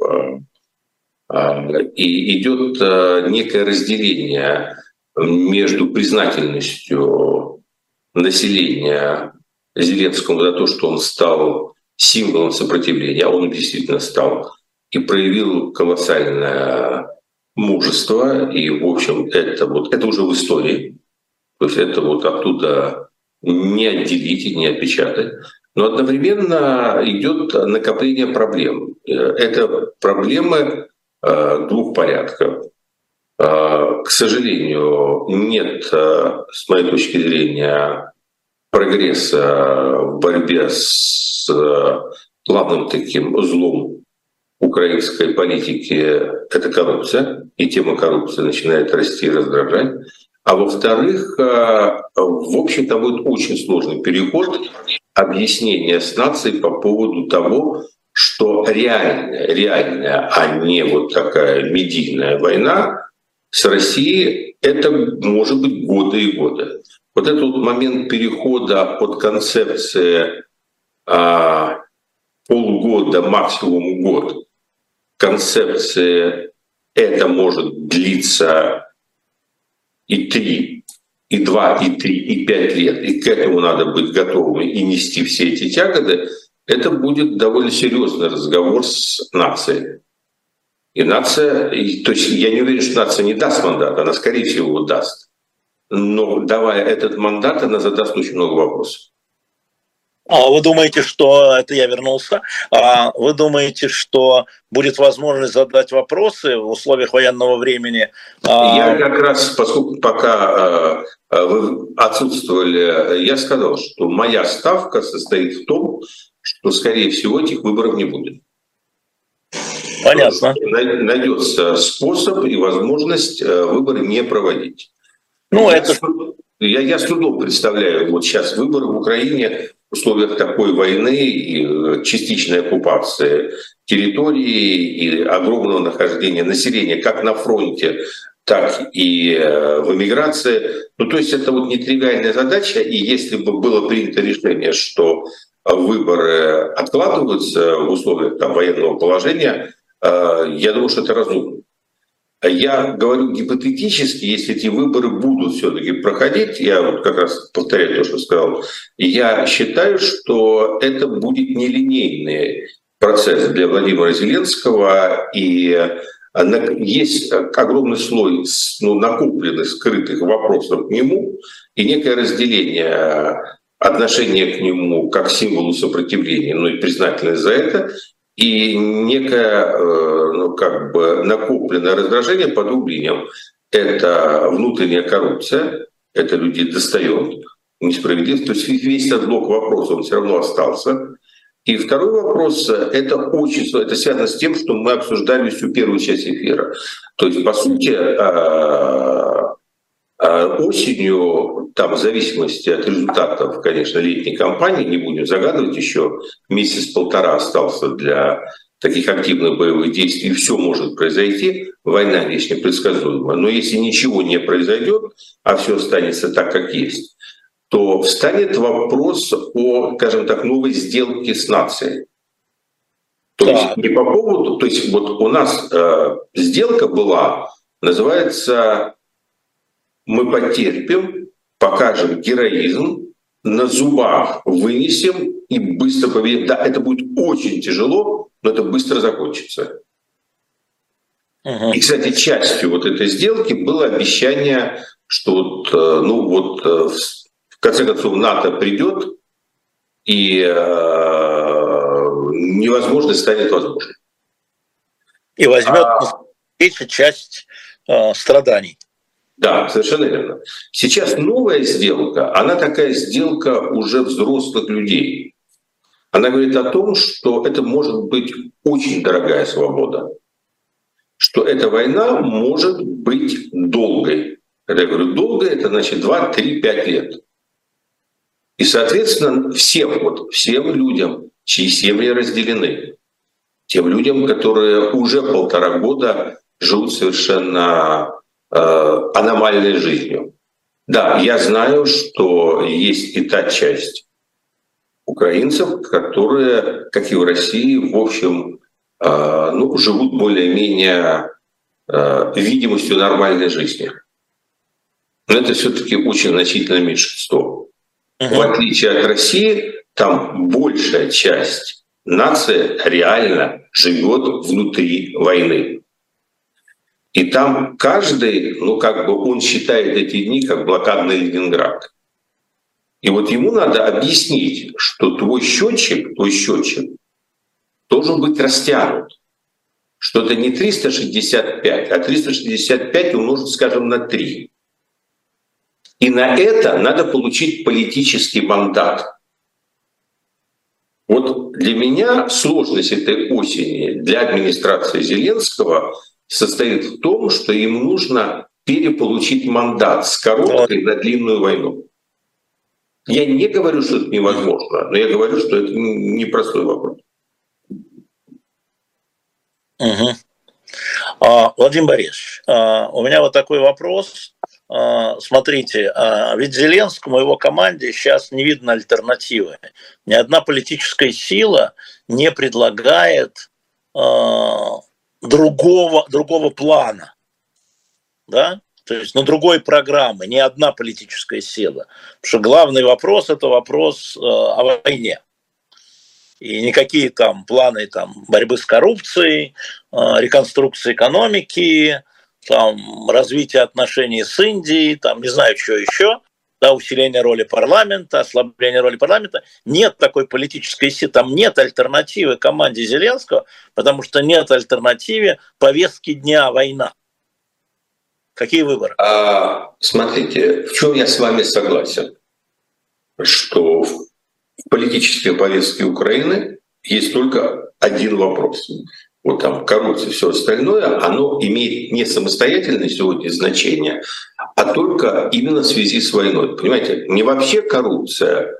а, и идет а, некое разделение между признательностью населения Зеленскому за то, что он стал символом сопротивления, а он действительно стал, и проявил колоссальное мужество, и, в общем, это, вот, это уже в истории. То есть это вот оттуда не отделить и не отпечатать. Но одновременно идет накопление проблем. Это проблемы э, двух порядков. Э, к сожалению, нет, э, с моей точки зрения, прогресса в борьбе с главным таким злом украинской политики — это коррупция, и тема коррупции начинает расти и раздражать. А во-вторых, э, в общем-то, будет очень сложный переход объяснения с нацией по поводу того, что реальная, реальная, а не вот такая медийная война с Россией, это может быть годы и годы. Вот этот вот момент перехода от концепции а, полгода, максимум год, концепции это может длиться и три, и два, и три, и пять лет, и к этому надо быть готовыми и нести все эти тяготы, это будет довольно серьезный разговор с нацией. И нация, то есть я не уверен, что нация не даст мандат, она, скорее всего, его даст. Но давая этот мандат, она задаст очень много вопросов. А вы думаете, что это я вернулся? А вы думаете, что будет возможность задать вопросы в условиях военного времени? А, я как раз, поскольку пока а, вы отсутствовали, я сказал, что моя ставка состоит в том, что, скорее всего, этих выборов не будет. Понятно. Найдется способ и возможность э, выборы не проводить. Ну, я это... Я, я с трудом представляю вот сейчас выборы в Украине в условиях такой войны и э, частичной оккупации территории и огромного нахождения населения как на фронте, так и э, в эмиграции. Ну, то есть это вот нетривиальная задача, и если бы было принято решение, что выборы откладываются в условиях там, военного положения, я думаю, что это разумно. Я говорю гипотетически, если эти выборы будут все-таки проходить, я вот как раз повторяю то, что сказал, я считаю, что это будет нелинейный процесс для Владимира Зеленского, и есть огромный слой ну, накопленных, скрытых вопросов к нему, и некое разделение отношения к нему как символу сопротивления, ну и признательность за это, и некое э, ну, как бы накопленное раздражение по двум линиям. Это внутренняя коррупция, это людей достает, несправедливость. То есть весь этот блок вопросов, он все равно остался. И второй вопрос – это очень, это связано с тем, что мы обсуждали всю первую часть эфира. То есть, по сути, а, осенью, там, в зависимости от результатов, конечно, летней кампании, не будем загадывать, еще месяц-полтора остался для таких активных боевых действий, все может произойти, война вещь непредсказуема. Но если ничего не произойдет, а все останется так, как есть, то встанет вопрос о, скажем так, новой сделке с нацией. То да. есть не по поводу, то есть вот у нас э, сделка была, называется мы потерпим, покажем героизм, на зубах вынесем и быстро победим. Да, это будет очень тяжело, но это быстро закончится. Uh-huh. И, кстати, частью вот этой сделки было обещание, что вот, э, ну вот э, в конце концов НАТО придет и э, невозможность станет возможной. И возьмет а... часть э, страданий. Да, совершенно верно. Сейчас новая сделка, она такая сделка уже взрослых людей. Она говорит о том, что это может быть очень дорогая свобода, что эта война может быть долгой. Когда я говорю долгой, это значит 2, 3, 5 лет. И, соответственно, всем, вот, всем людям, чьи семьи разделены, тем людям, которые уже полтора года живут совершенно Э, аномальной жизнью. Да, я знаю, что есть и та часть украинцев, которые, как и в России, в общем, э, ну, живут более-менее э, видимостью нормальной жизни. Но это все-таки очень значительное меньшинство. Uh-huh. В отличие от России, там большая часть нации реально живет внутри войны. И там каждый, ну как бы он считает эти дни как блокадный Ленинград. И вот ему надо объяснить, что твой счетчик, твой счетчик должен быть растянут. Что это не 365, а 365 умножить, скажем, на 3. И на это надо получить политический мандат. Вот для меня сложность этой осени для администрации Зеленского состоит в том, что им нужно переполучить мандат с короткой на длинную войну. Я не говорю, что это невозможно, но я говорю, что это непростой вопрос. Угу. А, Владимир Борисович, а, у меня вот такой вопрос. А, смотрите, а, ведь Зеленскому и его команде сейчас не видно альтернативы. Ни одна политическая сила не предлагает а, другого, другого плана. Да? То есть на другой программы, ни одна политическая сила. Потому что главный вопрос – это вопрос о войне. И никакие там планы там, борьбы с коррупцией, реконструкции экономики – там, развитие отношений с Индией, там, не знаю, что еще, да, усиление роли парламента, ослабление роли парламента. Нет такой политической силы, там нет альтернативы команде Зеленского, потому что нет альтернативы повестки дня война. Какие выборы? А, смотрите, в чем я с вами согласен, что в политической повестке Украины есть только один вопрос вот там коррупция, все остальное, оно имеет не самостоятельное сегодня значение, а только именно в связи с войной. Понимаете, не вообще коррупция,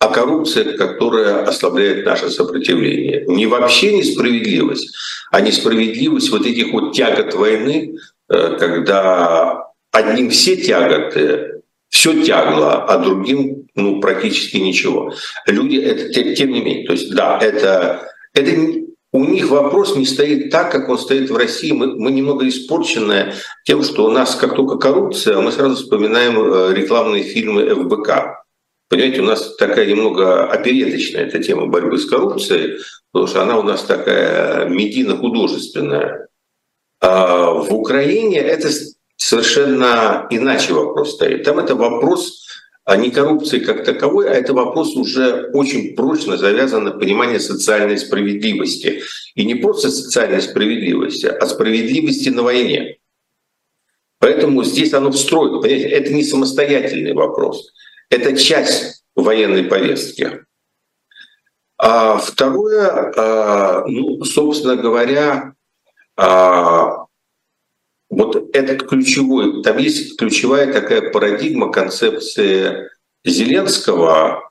а коррупция, которая ослабляет наше сопротивление. Не вообще несправедливость, а несправедливость вот этих вот тягот войны, э, когда одним все тяготы, все тягло, а другим ну, практически ничего. Люди это тем не менее, то есть да, это, это у них вопрос не стоит так, как он стоит в России. Мы, мы немного испорчены тем, что у нас как только коррупция, мы сразу вспоминаем э, рекламные фильмы ФБК. Понимаете, у нас такая немного опереточная эта тема борьбы с коррупцией, потому что она у нас такая медийно-художественная. А в Украине это совершенно иначе вопрос стоит. Там это вопрос а не коррупции как таковой, а это вопрос уже очень прочно завязан на понимание социальной справедливости. И не просто социальной справедливости, а справедливости на войне. Поэтому здесь оно встроено. Понимаете, это не самостоятельный вопрос. Это часть военной повестки. А второе, а, ну, собственно говоря, а, вот этот ключевой, там есть ключевая такая парадигма концепции Зеленского,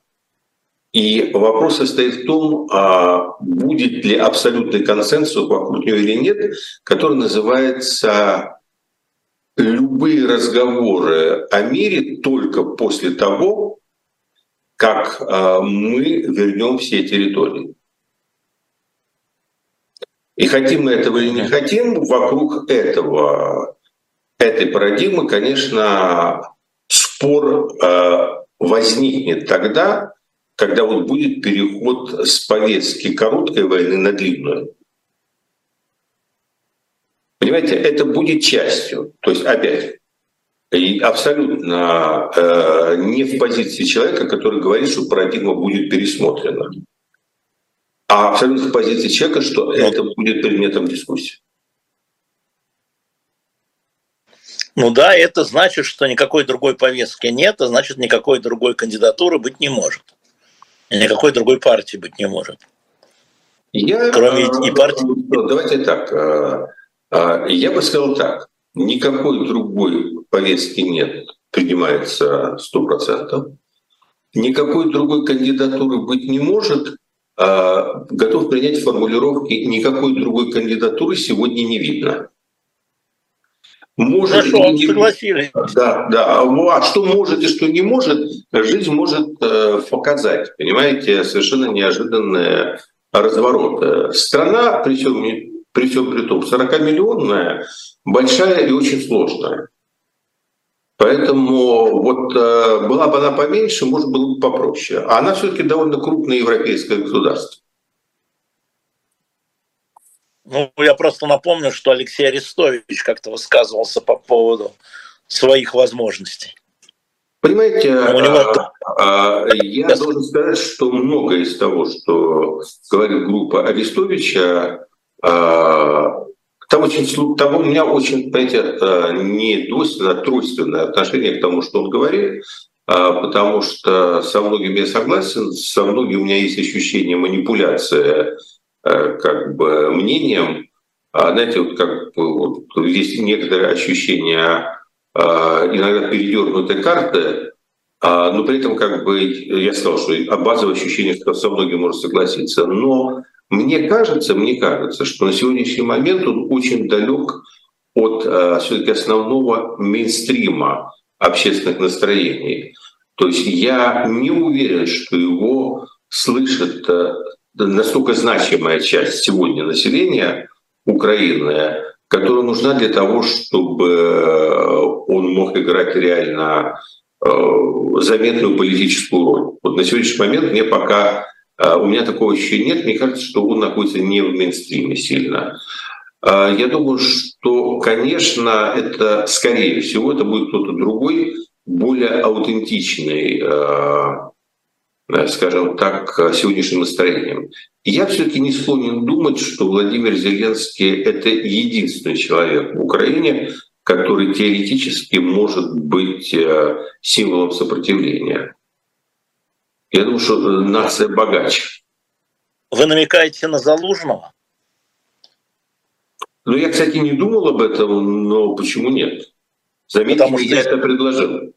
и вопрос состоит в том, а будет ли абсолютный консенсус вокруг нее или нет, который называется любые разговоры о мире только после того, как а, мы вернем все территории. И хотим мы этого или не хотим, вокруг этого, этой парадигмы, конечно, спор э, возникнет тогда, когда вот будет переход с повестки короткой войны на длинную. Понимаете, это будет частью. То есть опять, и абсолютно э, не в позиции человека, который говорит, что парадигма будет пересмотрена а абсолютно в позиции человека, что Но... это будет предметом дискуссии. Ну да, это значит, что никакой другой повестки нет, а значит, никакой другой кандидатуры быть не может. И никакой другой партии быть не может. Я, Кроме и э, партии. Ну, давайте так. Э, э, я бы сказал так. Никакой другой повестки нет, принимается 100%. Никакой другой кандидатуры быть не может, готов принять формулировки «никакой другой кандидатуры сегодня не видно». Может Хорошо, не... согласились. Да, да. А что может и что не может, жизнь может э, показать. Понимаете, совершенно неожиданный разворот. Страна, при всем, при всем при том, 40-миллионная, большая и очень сложная. Поэтому вот э, была бы она поменьше, может было бы попроще. А она все-таки довольно крупное европейское государство. Ну, я просто напомню, что Алексей Арестович как-то высказывался по поводу своих возможностей. Понимаете, у него... а, а, я должен сказать, что многое из того, что говорит группа Арестовича, а, там, очень, там у меня очень, понимаете, а, не двойственное, а тройственное отношение к тому, что он говорит, а, потому что со многими я согласен, со многими у меня есть ощущение манипуляции а, как бы мнением. А, знаете, вот как вот, есть некоторые ощущения иногда передернутой карты, а, но при этом как бы я сказал, что базовое ощущение, что со многим может согласиться. Но мне кажется, мне кажется, что на сегодняшний момент он очень далек от а, все-таки основного мейнстрима общественных настроений. То есть я не уверен, что его слышит настолько значимая часть сегодня населения Украины, которая нужна для того, чтобы э, он мог играть реально э, заметную политическую роль. Вот на сегодняшний момент мне пока э, у меня такого еще нет. Мне кажется, что он находится не в мейнстриме сильно. Я думаю, что, конечно, это, скорее всего, это будет кто-то другой, более аутентичный Э, скажем так, сегодняшним настроением. я все-таки не склонен думать, что Владимир Зеленский — это единственный человек в Украине, который теоретически может быть э, символом сопротивления. Я думаю, что э, нация богаче. Вы намекаете на Залужного? Ну, я, кстати, не думал об этом, но почему нет? Заметьте, Потому что я это предложил.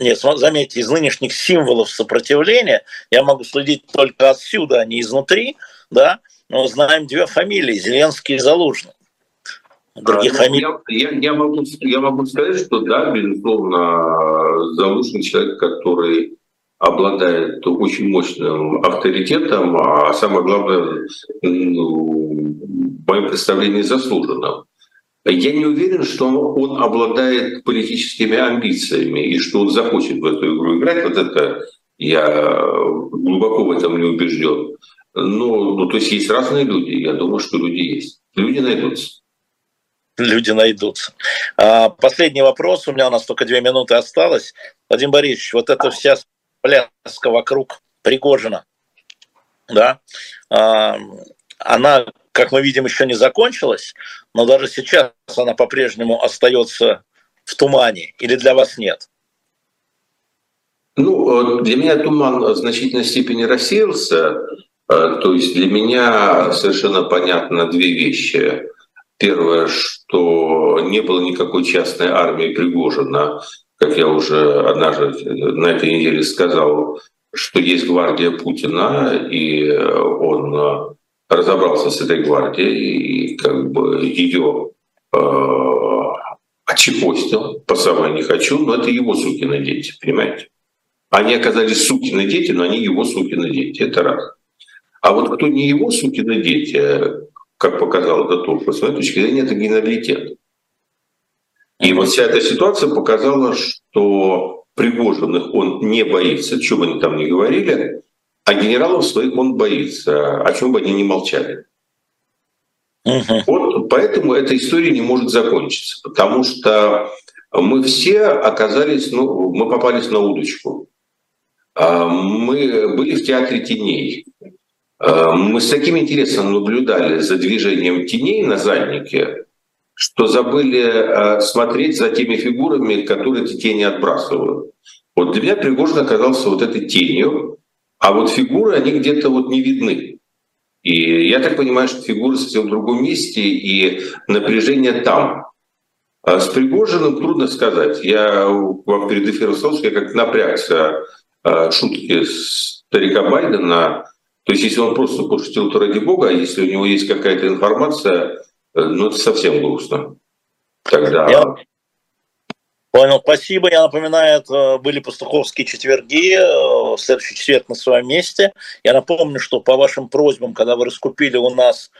Нет, заметьте, из нынешних символов сопротивления я могу следить только отсюда, а не изнутри, да, но знаем две фамилии, Зеленский и Залужный. Других а, фамилий... я, я, я, могу, я могу сказать, что да, безусловно, Залужный человек, который обладает очень мощным авторитетом, а самое главное, ну, в моем представлении, заслуженным. Я не уверен, что он обладает политическими амбициями и что он захочет в эту игру играть. Вот это я глубоко в этом не убежден. Ну, ну, то есть есть разные люди. Я думаю, что люди есть. Люди найдутся. Люди найдутся. А, последний вопрос. У меня у нас только две минуты осталось. Владимир Борисович, вот эта вся пляска вокруг Пригожина, да, а, она как мы видим, еще не закончилась, но даже сейчас она по-прежнему остается в тумане, или для вас нет? Ну, для меня туман в значительной степени рассеялся. Э, то есть для меня совершенно понятно две вещи. Первое, что не было никакой частной армии Пригожина, как я уже однажды на этой неделе сказал, что есть гвардия Путина, и он разобрался с этой гвардией и как бы ее э, отчепостил по самое не хочу, но это его сукины дети, понимаете? Они оказались сукины дети, но они его сукины дети, это раз. А вот кто не его сукины дети, как показал этот опыт, с моей точки зрения, это генералитет. И вот вся эта ситуация показала, что Пригожиных он не боится, что бы они там ни говорили, а генералов своих он боится, о чем бы они не молчали. Угу. Вот поэтому эта история не может закончиться, потому что мы все оказались, ну, мы попались на удочку. А, мы были в театре теней. А, мы с таким интересом наблюдали за движением теней на заднике, что забыли а, смотреть за теми фигурами, которые эти тени отбрасывают. Вот для меня Пригожин оказался вот этой тенью, а вот фигуры, они где-то вот не видны. И я так понимаю, что фигуры совсем в другом месте, и напряжение там. А с Пригожиным трудно сказать. Я вам перед эфиром сказал, что я как напрягся а, шутки старика Байдена. То есть если он просто пошутил, то ради бога, а если у него есть какая-то информация, э, ну это совсем грустно. Тогда... Я, Понял, спасибо. Я напоминаю, это были пастуховские четверги, в э, следующий четверг на своем месте. Я напомню, что по вашим просьбам, когда вы раскупили у нас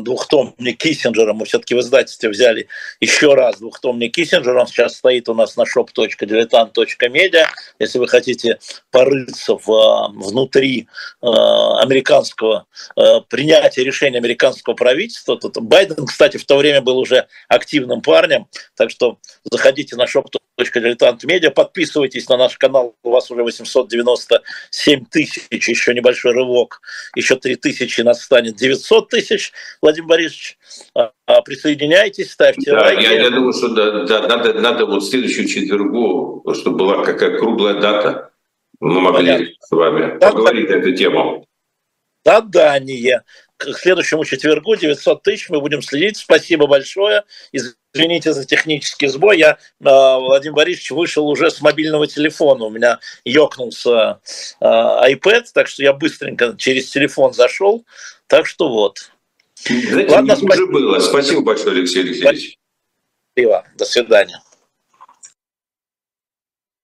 двухтомник Киссинджера. Мы все-таки в издательстве взяли еще раз двухтомник Киссинджера. Он сейчас стоит у нас на shop.diletant.media. Если вы хотите порыться в, внутри американского принятия решения американского правительства, то Байден, кстати, в то время был уже активным парнем, так что заходите на shop.diletant.media, подписывайтесь на наш канал, у вас уже 897 тысяч, еще небольшой рывок, еще 3 тысячи нас станет 900 тысяч, Владимир Борисович, а, а, присоединяйтесь, ставьте да, лайки. Я, я думаю, что да, да, надо, надо вот следующую четвергу, чтобы была какая круглая дата, мы могли Понятно. с вами да, поговорить да. на эту тему. Задание к следующему четвергу 900 тысяч мы будем следить. Спасибо большое. Извините за технический сбой. Я, а, Владимир Борисович, вышел уже с мобильного телефона. У меня ёкнулся а, iPad, так что я быстренько через телефон зашел. Так что вот. Знаете, Ладно, спасибо. было. Спасибо большое, Алексей Алексеевич. Спасибо. До свидания.